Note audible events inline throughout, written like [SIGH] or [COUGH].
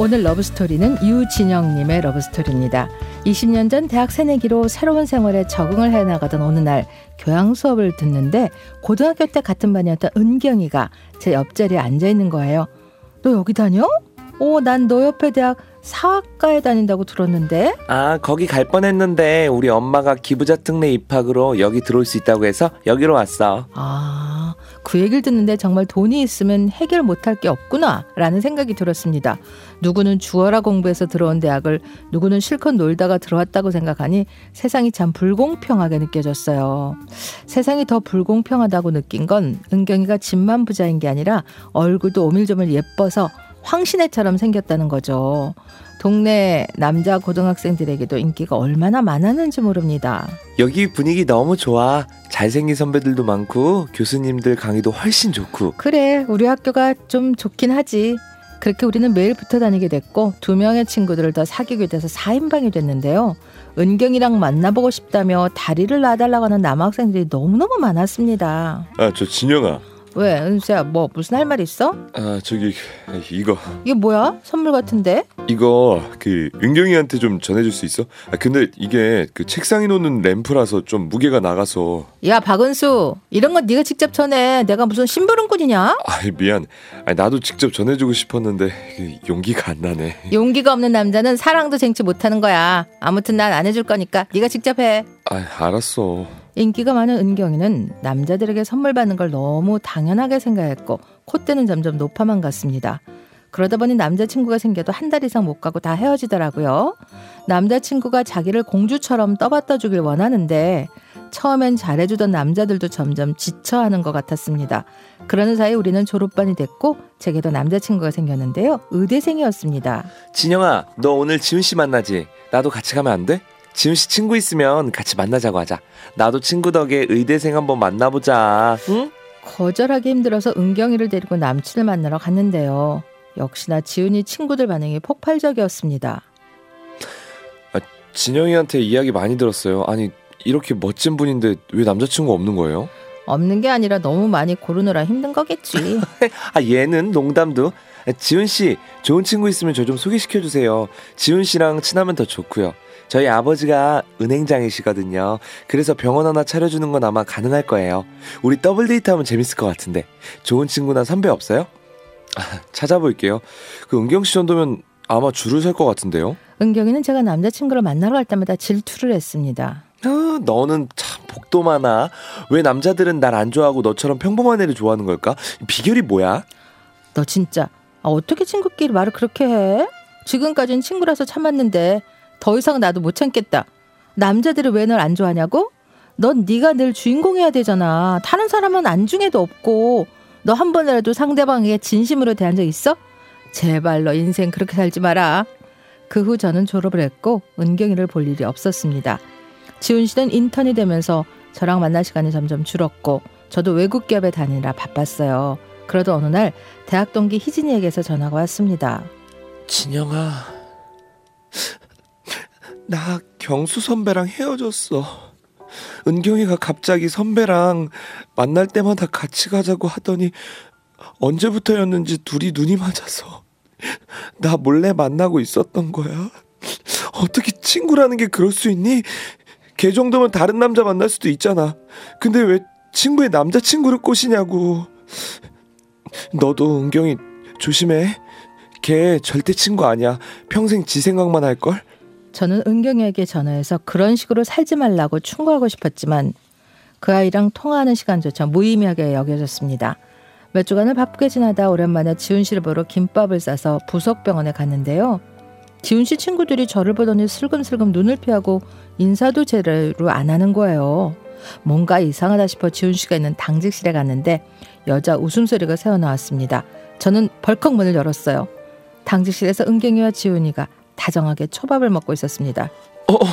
오늘 러브스토리는 유진영님의 러브스토리입니다. 20년 전 대학 새내기로 새로운 생활에 적응을 해나가던 어느 날 교양 수업을 듣는데 고등학교 때 같은 반이었던 은경이가 제 옆자리에 앉아 있는 거예요. 너 여기 다녀? 오, 난 너 옆에 대학 사학과에 다닌다고 들었는데? 아, 거기 갈 뻔했는데 우리 엄마가 기부자 특례 입학으로 여기 들어올 수 있다고 해서 여기로 왔어. 아, 그 얘기를 듣는데 정말 돈이 있으면 해결 못할 게 없구나 라는 생각이 들었습니다. 누구는 주어라 공부해서 들어온 대학을 누구는 실컷 놀다가 들어왔다고 생각하니 세상이 참 불공평하게 느껴졌어요. 세상이 더 불공평하다고 느낀 건 은경이가 집만 부자인 게 아니라 얼굴도 오밀조밀 예뻐서 황신애처럼 생겼다는 거죠. 동네 남자 고등학생들에게도 인기가 얼마나 많았는지 모릅니다. 여기 분위기 너무 좋아. 잘생긴 선배들도 많고 교수님들 강의도 훨씬 좋고. 그래, 우리 학교가 좀 좋긴 하지. 그렇게 우리는 매일 붙어 다니게 됐고 두 명의 친구들을 더 사귀게 돼서 4인방이 됐는데요. 은경이랑 만나보고 싶다며 다리를 놔달라고 하는 남학생들이 너무너무 많았습니다. 아, 저 진영아. 왜, 은수야, 뭐 무슨 할 말 있어? 아, 저기 이거 이게 뭐야? 선물 같은데? 이거 그 은경이한테 좀 전해줄 수 있어? 아, 근데 이게 그 책상에 놓는 램프라서 좀 무게가 나가서. 야, 박은수, 이런 건 네가 직접 전해. 내가 무슨 심부름꾼이냐? 아, 미안. 아, 나도 직접 전해주고 싶었는데 그 용기가 안 나네. 용기가 없는 남자는 사랑도 쟁취 못하는 거야. 아무튼 난 안 해줄 거니까 네가 직접 해. 아, 알았어. 인기가 많은 은경이는 남자들에게 선물 받는 걸 너무 당연하게 생각했고 콧대는 점점 높아만 갔습니다. 그러다 보니 남자친구가 생겨도 한 달 이상 못 가고 다 헤어지더라고요. 남자친구가 자기를 공주처럼 떠받다 주길 원하는데 처음엔 잘해주던 남자들도 점점 지쳐하는 것 같았습니다. 그러는 사이 우리는 졸업반이 됐고 제게도 남자친구가 생겼는데요. 의대생이었습니다. 진영아, 너 오늘 지훈 씨 만나지? 나도 같이 가면 안 돼? 지훈 씨 친구 있으면 같이 만나자고 하자. 나도 친구 덕에 의대생 한번 만나보자. 응? 거절하기 힘들어서 은경이를 데리고 남친을 만나러 갔는데요. 역시나 지훈이 친구들 반응이 폭발적이었습니다. 진영이한테 이야기 많이 들었어요. 아니 이렇게 멋진 분인데 왜 남자친구 없는 거예요? 없는 게 아니라 너무 많이 고르느라 힘든 거겠지. [LAUGHS] 아, 얘는 농담도. 지훈 씨, 좋은 친구 있으면 저 좀 소개시켜 주세요. 지훈 씨랑 친하면 더 좋고요. 저희 아버지가 은행장이시거든요. 그래서 병원 하나 차려주는 건 아마 가능할 거예요. 우리 더블 데이트 하면 재밌을 것 같은데. 좋은 친구나 선배 없어요? 아, 찾아볼게요. 그 은경 씨 정도면 아마 줄을 설 것 같은데요. 은경이는 제가 남자친구를 만나러 갈 때마다 질투를 했습니다. 아, 너는 참 복도 많아. 왜 남자들은 날 안 좋아하고 너처럼 평범한 애를 좋아하는 걸까? 비결이 뭐야? 너 진짜 아, 어떻게 친구끼리 말을 그렇게 해? 지금까진 친구라서 참았는데 더 이상 나도 못 참겠다. 남자들이 왜 널 안 좋아하냐고? 넌 네가 늘 주인공이어야 되잖아. 다른 사람은 안중에도 없고 너 한 번이라도 상대방에게 진심으로 대한 적 있어? 제발 너 인생 그렇게 살지 마라. 그 후 저는 졸업을 했고 은경이를 볼 일이 없었습니다. 지훈 씨는 인턴이 되면서 저랑 만날 시간이 점점 줄었고 저도 외국 기업에 다니느라 바빴어요. 그러던 어느 날 대학 동기 희진이에게서 전화가 왔습니다. 진영아, 나 경수 선배랑 헤어졌어. 은경이가 갑자기 선배랑 만날 때마다 같이 가자고 하더니 언제부터였는지 둘이 눈이 맞아서 나 몰래 만나고 있었던 거야. 어떻게 친구라는 게 그럴 수 있니? 걔 정도면 다른 남자 만날 수도 있잖아. 근데 왜 친구의 남자친구를 꼬시냐고. 너도 은경이 조심해. 걔 절대 친구 아니야. 평생 지 생각만 할걸? 저는 은경이에게 전화해서 그런 식으로 살지 말라고 충고하고 싶었지만 그 아이랑 통화하는 시간조차 무의미하게 여겨졌습니다. 몇 주간을 바쁘게 지나다 오랜만에 지훈 씨를 보러 김밥을 싸서 부석병원에 갔는데요. 지훈 씨 친구들이 저를 보더니 슬금슬금 눈을 피하고 인사도 제대로 안 하는 거예요. 뭔가 이상하다 싶어 지훈 씨가 있는 당직실에 갔는데 여자 웃음소리가 새어나왔습니다. 저는 벌컥 문을 열었어요. 당직실에서 은경이와 지훈이가 다정하게 초밥을 먹고 있었습니다. 어, 어.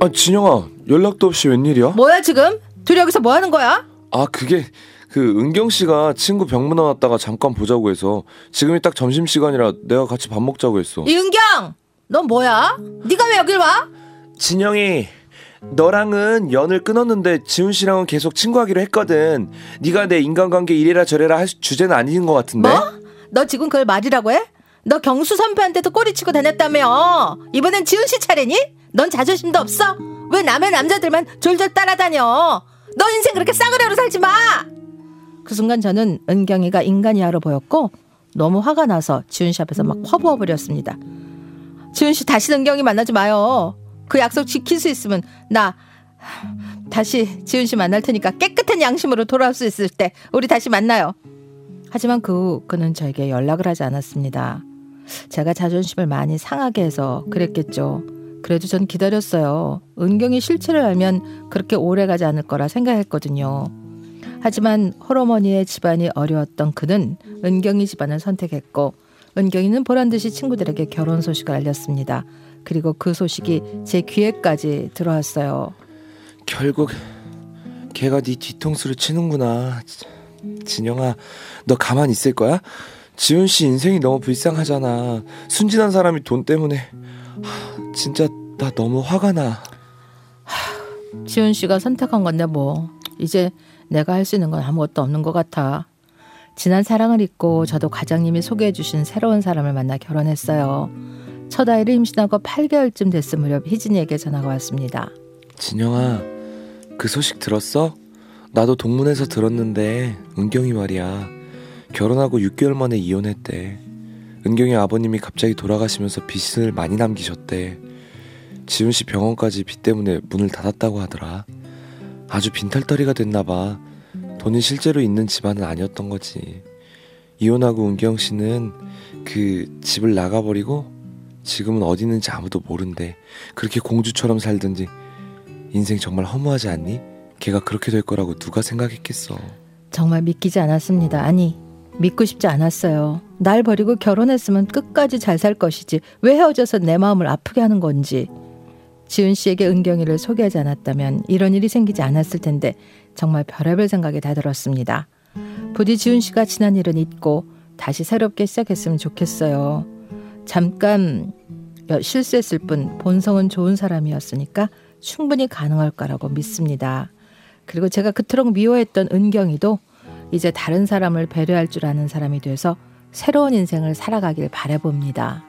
아 진영아 연락도 없이 웬일이야? 뭐야 지금? 둘이 여기서 뭐 하는 거야? 아 그게 그 은경 씨가 친구 병문안 왔다가 잠깐 보자고 해서 지금이 딱 점심 시간이라 내가 같이 밥 먹자고 했어. 이은경, 넌 뭐야? 네가 왜 여길 와? 진영이 너랑은 연을 끊었는데 지훈 씨랑은 계속 친구하기로 했거든. 네가 내 인간관계 이래라 저래라 할 주제는 아닌 것 같은데. 뭐? 너 지금 그걸 말이라고 해? 너 경수 선배한테도 꼬리치고 다녔다며. 이번엔 지훈 씨 차례니? 넌 자존심도 없어? 왜 남의 남자들만 졸졸 따라다녀? 너 인생 그렇게 싸그려로 살지 마! 그 순간 저는 은경이가 인간이하러 보였고 너무 화가 나서 지훈 씨 앞에서 막 퍼부어 버렸습니다. 지훈 씨 다시 은경이 만나지 마요. 그 약속 지킬 수 있으면 나 다시 지훈 씨 만날 테니까 깨끗한 양심으로 돌아올 수 있을 때 우리 다시 만나요. 하지만 그 후 그는 저에게 연락을 하지 않았습니다. 제가 자존심을 많이 상하게 해서 그랬겠죠. 그래도 전 기다렸어요. 은경이 실체를 알면 그렇게 오래 가지 않을 거라 생각했거든요. 하지만 홀어머니의 집안이 어려웠던 그는 은경이 집안을 선택했고 은경이는 보란 듯이 친구들에게 결혼 소식을 알렸습니다. 그리고 그 소식이 제 귀에까지 들어왔어요. 결국 걔가 네 뒤통수를 치는구나. 진영아, 너 가만 있을 거야? 지훈 씨 인생이 너무 불쌍하잖아. 순진한 사람이 돈 때문에 하, 진짜 나 너무 화가 나. 지훈 씨가 선택한 건데 뭐 이제 내가 할 수 있는 건 아무것도 없는 것 같아. 지난 사랑을 잊고 저도 과장님이 소개해 주신 새로운 사람을 만나 결혼했어요. 첫 아이를 임신하고 8개월쯤 됐을 무렵 희진이에게 전화가 왔습니다. 진영아, 그 소식 들었어? 나도 동문에서 들었는데 은경이 말이야. 결혼하고 6개월 만에 이혼했대. 은경이 아버님이 갑자기 돌아가시면서 빚을 많이 남기셨대. 지훈 씨 병원까지 빚 때문에 문을 닫았다고 하더라. 아주 빈털터리가 됐나 봐. 돈이 실제로 있는 집안은 아니었던 거지. 이혼하고 은경 씨는 그 집을 나가버리고 지금은 어디 있는지 아무도 모른대. 그렇게 공주처럼 살든지 인생 정말 허무하지 않니? 걔가 그렇게 될 거라고 누가 생각했겠어. 정말 믿기지 않았습니다. 아니, 믿고 싶지 않았어요. 날 버리고 결혼했으면 끝까지 잘 살 것이지. 왜 헤어져서 내 마음을 아프게 하는 건지. 지은 씨에게 은경이를 소개하지 않았다면 이런 일이 생기지 않았을 텐데 정말 별의별 생각이 다 들었습니다. 부디 지은 씨가 지난 일은 잊고 다시 새롭게 시작했으면 좋겠어요. 잠깐 실수했을 뿐 본성은 좋은 사람이었으니까 충분히 가능할 거라고 믿습니다. 그리고 제가 그토록 미워했던 은경이도 이제 다른 사람을 배려할 줄 아는 사람이 돼서 새로운 인생을 살아가길 바라봅니다.